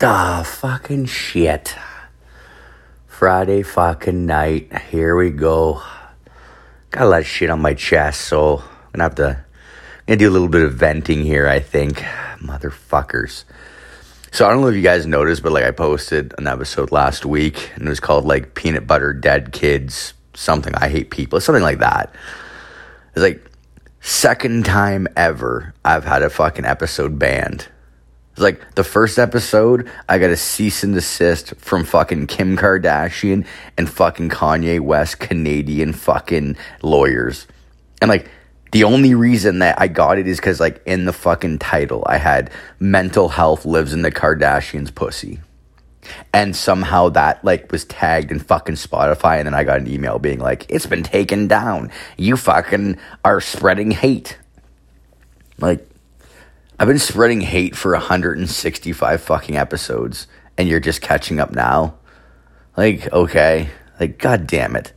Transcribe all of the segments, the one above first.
Ah, fucking shit. Friday fucking night. Here we go. Got a lot of shit on my chest, so I'm gonna have to gonna do a little bit of venting here, I think. Motherfuckers. So I don't know if you guys noticed, but like I posted an episode last week and it was called like Peanut Butter Dead Kids, something I hate people, something like that. It's like second time ever I've had a fucking episode banned like the first episode, I got a cease and desist from fucking Kim Kardashian and fucking Kanye West Canadian fucking lawyers. And like the only reason that I got it is because like in the fucking title I had mental health lives in the Kardashians pussy. And somehow that like was tagged in fucking Spotify and then I got an email being like, It's been taken down. You fucking are spreading hate. Like I've been spreading hate for 165 fucking episodes, and you're just catching up now. Like, okay. Like, god damn it.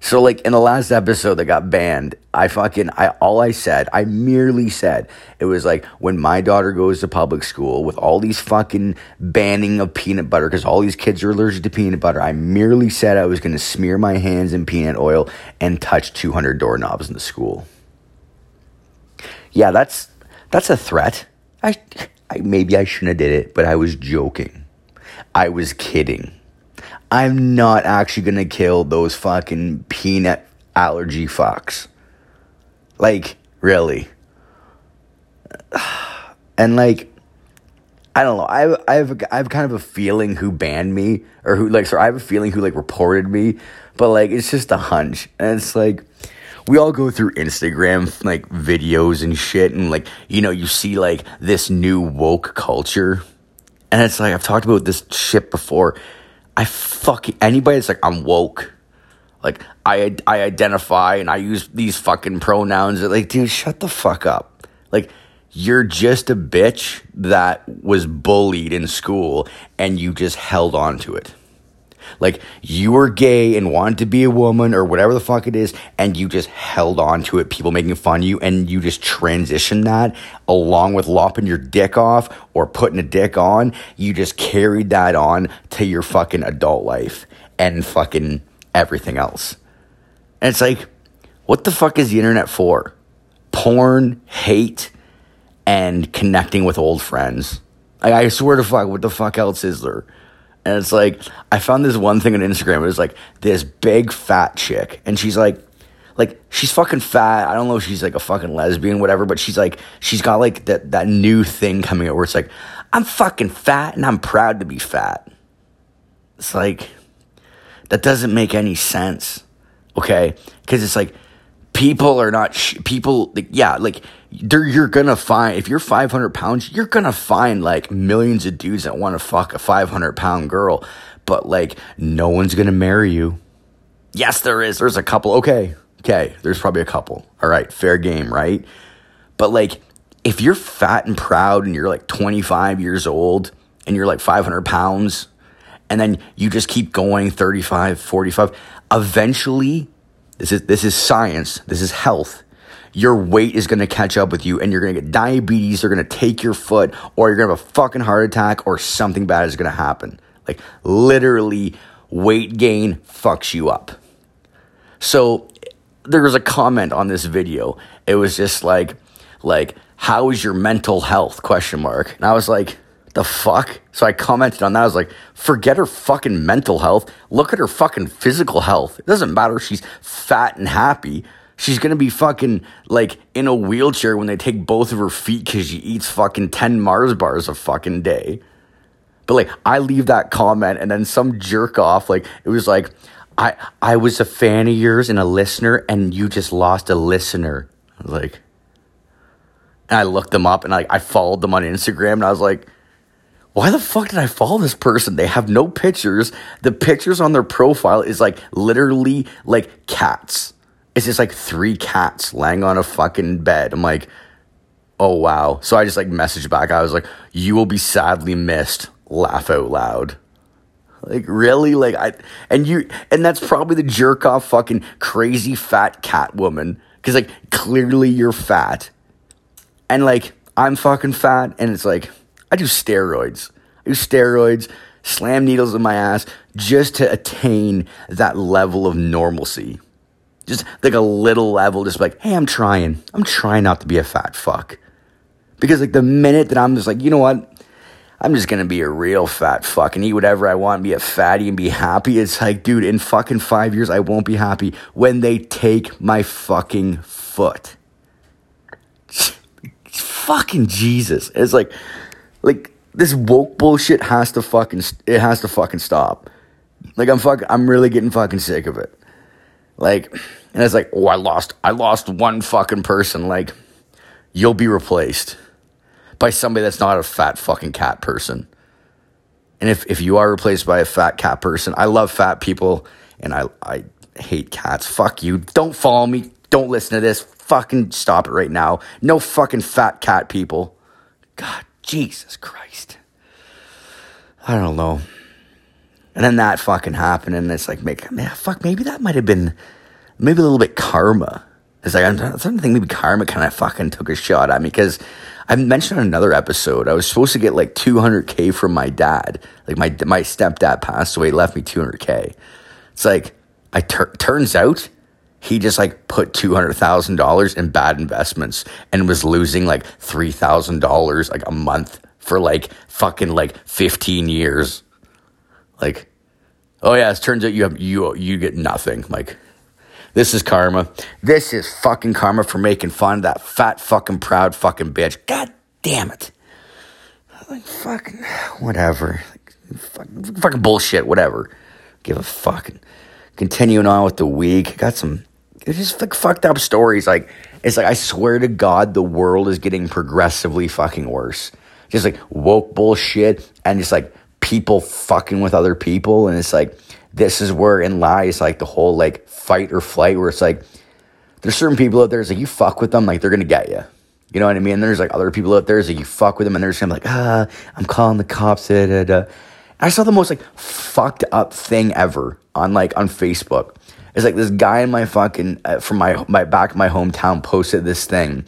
So, like, in the last episode that got banned, I fucking, I, all I said, I merely said, it was like, when my daughter goes to public school with all these fucking banning of peanut butter, because all these kids are allergic to peanut butter, I merely said I was going to smear my hands in peanut oil and touch 200 doorknobs in the school. Yeah, that's, that's a threat. I, I maybe I shouldn't have did it, but I was joking. I was kidding. I'm not actually gonna kill those fucking peanut allergy fucks. Like, really. And like, I don't know. I I have, I have kind of a feeling who banned me or who like, so I have a feeling who like reported me, but like, it's just a hunch. And it's like, we all go through Instagram like videos and shit, and like you know you see like this new woke culture, and it's like I've talked about this shit before. I fuck anybody that's like I'm woke, like I I identify and I use these fucking pronouns. Like, dude, shut the fuck up. Like, you're just a bitch that was bullied in school, and you just held on to it. Like you were gay and wanted to be a woman or whatever the fuck it is, and you just held on to it, people making fun of you, and you just transitioned that along with lopping your dick off or putting a dick on. You just carried that on to your fucking adult life and fucking everything else. And it's like, what the fuck is the internet for? Porn, hate, and connecting with old friends. Like, I swear to fuck, what the fuck else is there? And it's like, I found this one thing on Instagram. It was like this big fat chick. And she's like, like, she's fucking fat. I don't know if she's like a fucking lesbian, whatever, but she's like, she's got like that, that new thing coming out where it's like, I'm fucking fat and I'm proud to be fat. It's like, that doesn't make any sense. Okay. Cause it's like, people are not, sh- people, like, yeah, like, you're gonna find if you're 500 pounds you're gonna find like millions of dudes that want to fuck a 500 pound girl but like no one's gonna marry you. Yes there is. There's a couple. Okay. Okay. There's probably a couple. All right. Fair game right? But like if you're fat and proud and you're like 25 years old and you're like 500 pounds and then you just keep going 35 45 eventually this is this is science this is health your weight is going to catch up with you and you're going to get diabetes, they're going to take your foot, or you're going to have a fucking heart attack, or something bad is going to happen. Like, literally, weight gain fucks you up. So, there was a comment on this video. It was just like, like, how is your mental health? Question mark. And I was like, the fuck? So I commented on that. I was like, forget her fucking mental health. Look at her fucking physical health. It doesn't matter if she's fat and happy. She's gonna be fucking like in a wheelchair when they take both of her feet because she eats fucking 10 Mars bars a fucking day. But like, I leave that comment and then some jerk off, like, it was like, I, I was a fan of yours and a listener, and you just lost a listener. I was like, and I looked them up and like I followed them on Instagram and I was like, why the fuck did I follow this person? They have no pictures. The pictures on their profile is like literally like cats it's just like three cats laying on a fucking bed. I'm like, oh wow. So I just like messaged back. I was like, you will be sadly missed. Laugh out loud. Like really? Like I and you and that's probably the jerk off fucking crazy fat cat woman. Cause like clearly you're fat. And like I'm fucking fat and it's like I do steroids. I do steroids, slam needles in my ass just to attain that level of normalcy. Just like a little level, just like, hey, I'm trying. I'm trying not to be a fat fuck. Because like the minute that I'm just like, you know what? I'm just gonna be a real fat fuck and eat whatever I want, and be a fatty and be happy. It's like, dude, in fucking five years, I won't be happy when they take my fucking foot. fucking Jesus. It's like, like this woke bullshit has to fucking, it has to fucking stop. Like I'm fucking, I'm really getting fucking sick of it. Like, and it's like, oh, I lost, I lost one fucking person. Like, you'll be replaced by somebody that's not a fat fucking cat person. And if, if you are replaced by a fat cat person, I love fat people and I, I hate cats. Fuck you. Don't follow me. Don't listen to this. Fucking stop it right now. No fucking fat cat people. God, Jesus Christ. I don't know. And then that fucking happened, and it's like, man, fuck, maybe that might have been, maybe a little bit karma. It's like, I'm starting to think maybe karma kind of fucking took a shot at me because I mentioned on another episode, I was supposed to get like 200K from my dad. Like, my, my stepdad passed away, left me 200K. It's like, I tur- turns out he just like put $200,000 in bad investments and was losing like $3,000 like a month for like fucking like 15 years. Like, oh yeah, it turns out you have you you get nothing. Like, this is karma. This is fucking karma for making fun of that fat fucking proud fucking bitch. God damn it. Like fucking whatever. Like, fucking, fucking bullshit. Whatever. Give a fucking. Continuing on with the week, got some. It's just like fucked up stories. Like it's like I swear to God, the world is getting progressively fucking worse. Just like woke bullshit and just like people fucking with other people. And it's like, this is where in lies like the whole like fight or flight where it's like, there's certain people out there, it's like you fuck with them, like they're gonna get you. You know what I mean? And there's like other people out there, like you fuck with them and they're just gonna be like, ah, I'm calling the cops. Da, da, da. I saw the most like fucked up thing ever on like on Facebook. It's like this guy in my fucking uh, from my my back my hometown posted this thing,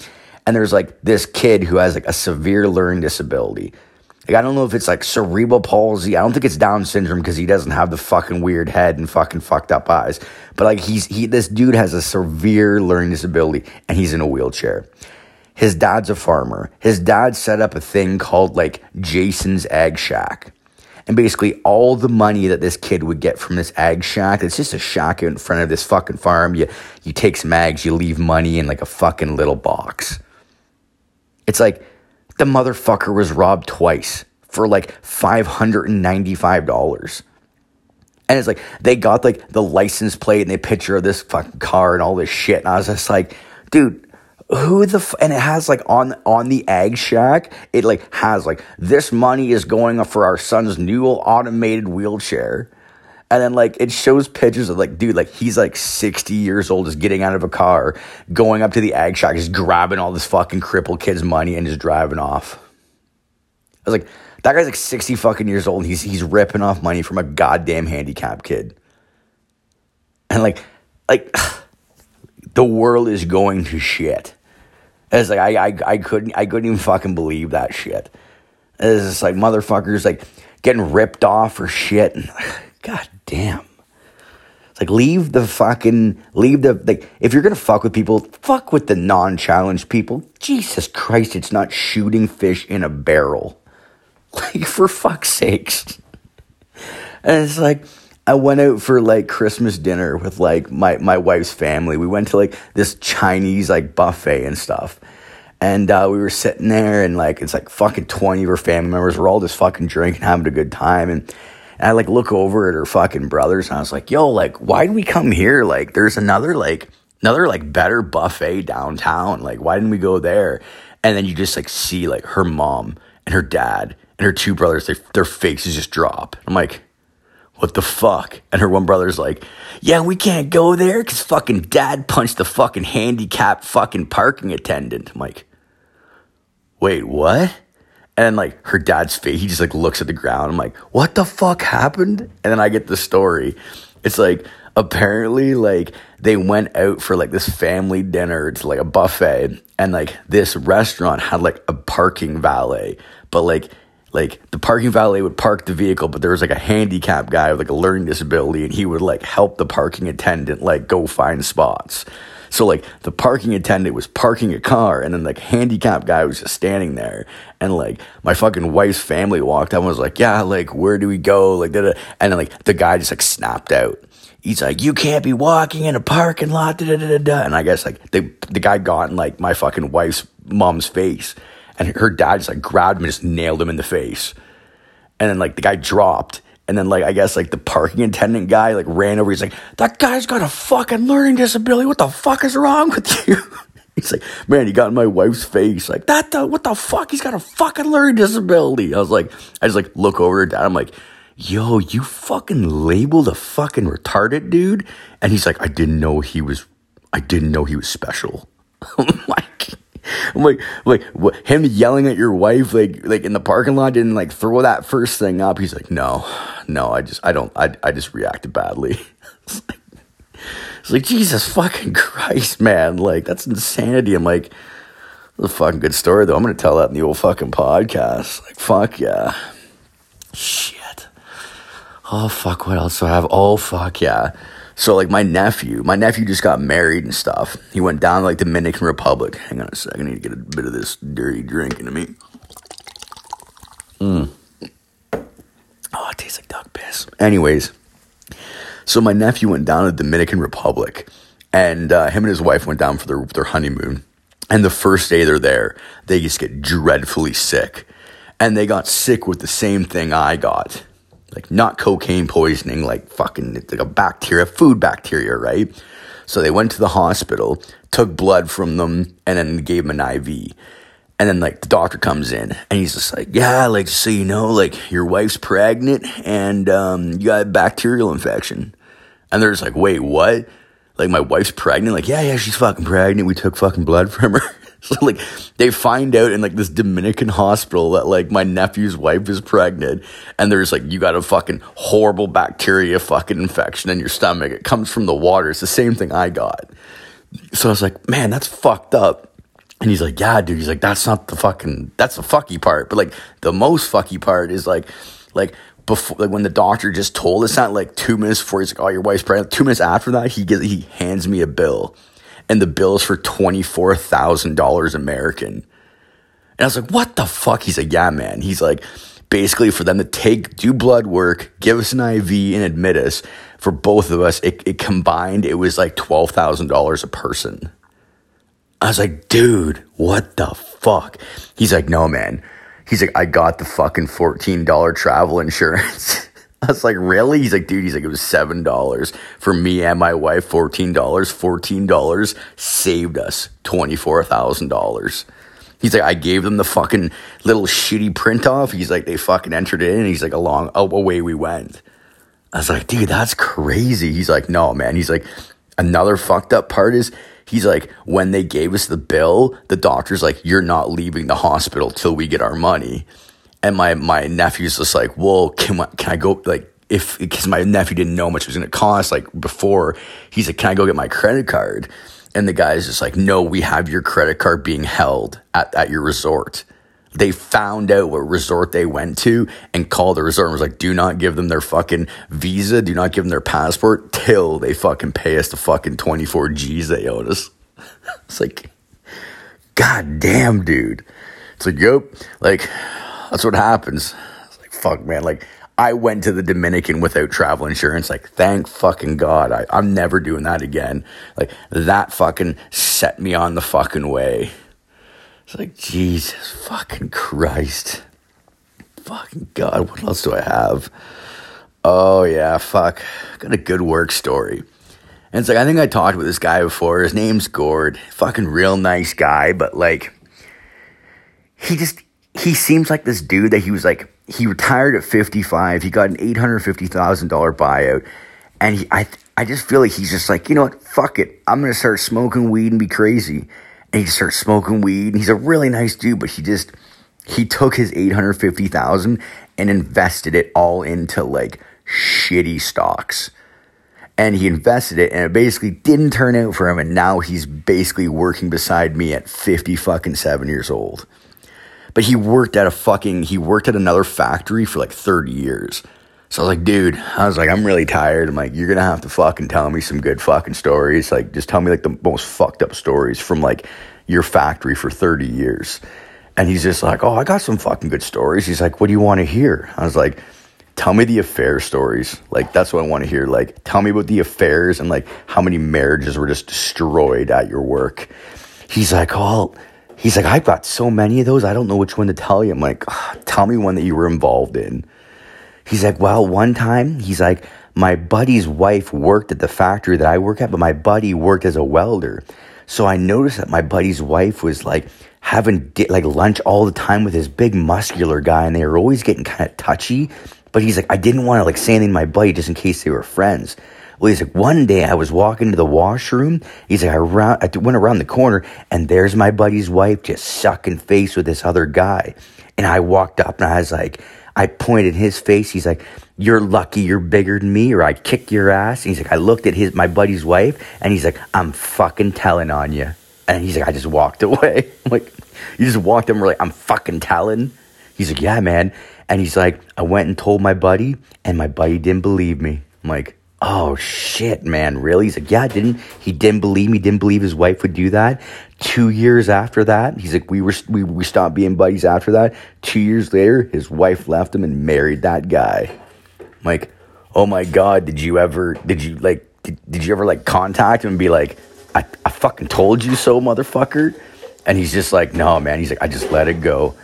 and there's like this kid who has like a severe learning disability. Like, I don't know if it's like cerebral palsy. I don't think it's Down syndrome because he doesn't have the fucking weird head and fucking fucked up eyes. But like he's he this dude has a severe learning disability and he's in a wheelchair. His dad's a farmer. His dad set up a thing called like Jason's Egg Shack. And basically all the money that this kid would get from this egg shack, it's just a shack in front of this fucking farm. You you take some eggs, you leave money in like a fucking little box. It's like the motherfucker was robbed twice for like $595. And it's like they got like the license plate and they picture of this fucking car and all this shit. And I was just like, dude, who the f-? and it has like on on the egg shack, it like has like this money is going for our son's new automated wheelchair. And then like it shows pictures of like, dude, like he's like 60 years old, just getting out of a car, going up to the egg shack, just grabbing all this fucking crippled kid's money and just driving off. I was like, that guy's like 60 fucking years old and he's he's ripping off money from a goddamn handicapped kid. And like like the world is going to shit. It's like I, I I couldn't I couldn't even fucking believe that shit. It's just like motherfuckers like getting ripped off or shit. And, God damn. It's like leave the fucking leave the like if you're gonna fuck with people, fuck with the non-challenged people. Jesus Christ, it's not shooting fish in a barrel. Like for fuck's sakes. And it's like I went out for like Christmas dinner with like my, my wife's family. We went to like this Chinese like buffet and stuff. And uh, we were sitting there and like it's like fucking 20 of her family members. We're all just fucking drinking, having a good time. And, and I like look over at her fucking brothers and I was like, yo, like, why did we come here? Like, there's another like another like better buffet downtown. Like, why didn't we go there? And then you just like see like her mom and her dad and her two brothers, they, their faces just drop. I'm like, what the fuck? And her one brother's like, yeah, we can't go there because fucking dad punched the fucking handicapped fucking parking attendant. I'm like, wait, what? And like her dad's face, he just like looks at the ground. I'm like, what the fuck happened? And then I get the story. It's like, apparently, like, they went out for like this family dinner to like a buffet. And like this restaurant had like a parking valet. But like, like the parking valet would park the vehicle, but there was like a handicap guy with like a learning disability, and he would like help the parking attendant like go find spots. So like the parking attendant was parking a car, and then like handicap guy was just standing there, and like my fucking wife's family walked up and was like, "Yeah, like where do we go?" Like, da-da. and then like the guy just like snapped out. He's like, "You can't be walking in a parking lot." Da, da, da, da. And I guess like the the guy got in like my fucking wife's mom's face, and her dad just like grabbed him and just nailed him in the face, and then like the guy dropped. And then, like, I guess, like, the parking attendant guy, like, ran over. He's like, that guy's got a fucking learning disability. What the fuck is wrong with you? He's like, man, he got in my wife's face. Like, that, the, what the fuck? He's got a fucking learning disability. I was like, I just, like, look over at dad. I'm like, yo, you fucking labeled a fucking retarded dude? And he's like, I didn't know he was, I didn't know he was special. I'm like, I'm like, like what, him yelling at your wife, like, like in the parking lot, didn't like throw that first thing up. He's like, no, no, I just, I don't, I, I just reacted badly. it's, like, it's like Jesus fucking Christ, man, like that's insanity. I'm like, a fucking good story though. I'm gonna tell that in the old fucking podcast. Like, fuck yeah. Oh fuck, what else do I have? Oh fuck yeah. So like my nephew, my nephew just got married and stuff. He went down to like Dominican Republic. Hang on a second, I need to get a bit of this dirty drink into me. Mm. Oh, it tastes like duck piss. Anyways, so my nephew went down to the Dominican Republic, and uh, him and his wife went down for their their honeymoon. And the first day they're there, they just get dreadfully sick, and they got sick with the same thing I got like not cocaine poisoning, like fucking like a bacteria, food bacteria, right? So they went to the hospital, took blood from them, and then gave them an IV. And then like the doctor comes in and he's just like, yeah, like so you know, like your wife's pregnant and um, you got a bacterial infection. And they're just like, wait, what? Like my wife's pregnant? Like, yeah, yeah, she's fucking pregnant. We took fucking blood from her. So like they find out in like this Dominican hospital that like my nephew's wife is pregnant and there's like you got a fucking horrible bacteria fucking infection in your stomach. It comes from the water. It's the same thing I got. So I was like, man, that's fucked up. And he's like, yeah, dude. He's like, that's not the fucking, that's the fucky part. But like, the most fucky part is like, like, before, like when the doctor just told us that, like two minutes before he's like, oh, your wife's pregnant. Two minutes after that, he gets, he hands me a bill and the bill is for $24,000 American. And I was like, what the fuck? He's like, yeah, man. He's like, basically for them to take, do blood work, give us an IV and admit us for both of us, it, it combined, it was like $12,000 a person. I was like, dude, what the fuck? He's like, no, man. He's like, I got the fucking $14 travel insurance. I was like, really? He's like, dude, he's like, it was $7 for me and my wife, $14. $14 saved us $24,000. He's like, I gave them the fucking little shitty print off. He's like, they fucking entered it in. He's like, along, oh, away we went. I was like, dude, that's crazy. He's like, no, man. He's like, another fucked up part is, he's like, when they gave us the bill, the doctor's like, you're not leaving the hospital till we get our money. And my, my nephew's just like, well, can, I, can I go, like, if, because my nephew didn't know how much it was to cost, like, before, he's like, can I go get my credit card? And the guy's just like, no, we have your credit card being held at, at your resort. They found out what resort they went to and called the resort and was like, do not give them their fucking visa, do not give them their passport till they fucking pay us the fucking 24 G's they owed us. it's like, God damn, dude. It's like, yep, like, that's what happens. It's like, fuck, man. Like, I went to the Dominican without travel insurance. Like, thank fucking God. I, I'm never doing that again. Like, that fucking set me on the fucking way. It's like, Jesus fucking Christ. Fucking God, what else do I have? Oh, yeah, fuck. Got a good work story. And it's like, I think I talked with this guy before. His name's Gord. Fucking real nice guy, but like, he just, he seems like this dude that he was like, he retired at 55. He got an $850,000 buyout. And he, I, I just feel like he's just like, you know what? Fuck it. I'm to start smoking weed and be crazy and he starts smoking weed. And he's a really nice dude, but he just he took his eight hundred fifty thousand and invested it all into like shitty stocks. And he invested it, and it basically didn't turn out for him. And now he's basically working beside me at fifty fucking seven years old. But he worked at a fucking he worked at another factory for like 30 years. So I was like, dude, I was like, I'm really tired. I'm like, you're gonna have to fucking tell me some good fucking stories. Like, just tell me like the most fucked up stories from like your factory for 30 years. And he's just like, oh, I got some fucking good stories. He's like, what do you want to hear? I was like, tell me the affair stories. Like, that's what I want to hear. Like, tell me about the affairs and like how many marriages were just destroyed at your work. He's like, oh, he's like, I've got so many of those. I don't know which one to tell you. I'm like, oh, tell me one that you were involved in. He's like, well, one time, he's like, my buddy's wife worked at the factory that I work at, but my buddy worked as a welder. So I noticed that my buddy's wife was like having di- like lunch all the time with this big muscular guy, and they were always getting kind of touchy. But he's like, I didn't want to like say anything to my buddy just in case they were friends. Well, he's like, one day I was walking to the washroom. He's like, I, ran, I went around the corner and there's my buddy's wife just sucking face with this other guy. And I walked up and I was like, I pointed his face. He's like, "You're lucky you're bigger than me, or I'd kick your ass." And he's like, I looked at his my buddy's wife, and he's like, "I'm fucking telling on you." And he's like, I just walked away. I'm like, you just walked him. We're like, I'm fucking telling. He's like, yeah, man. And he's like, I went and told my buddy, and my buddy didn't believe me. I'm like, oh shit, man, really? He's like, yeah, didn't he didn't believe me? Didn't believe his wife would do that. Two years after that, he's like, we were we we stopped being buddies after that. Two years later, his wife left him and married that guy. I'm like, oh my god, did you ever? Did you like? Did, did you ever like contact him and be like, I, I fucking told you so, motherfucker? And he's just like, no, man. He's like, I just let it go.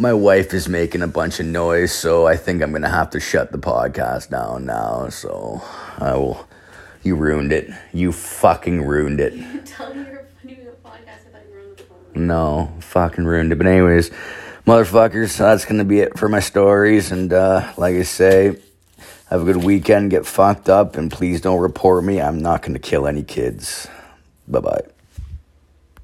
My wife is making a bunch of noise, so I think I'm gonna have to shut the podcast down now. So I will. You ruined it. You fucking ruined it. Tell me you're doing a podcast. I thought you were the phone. No, fucking ruined it. But anyways, motherfuckers, that's gonna be it for my stories. And uh, like I say, have a good weekend. Get fucked up, and please don't report me. I'm not gonna kill any kids. Bye bye.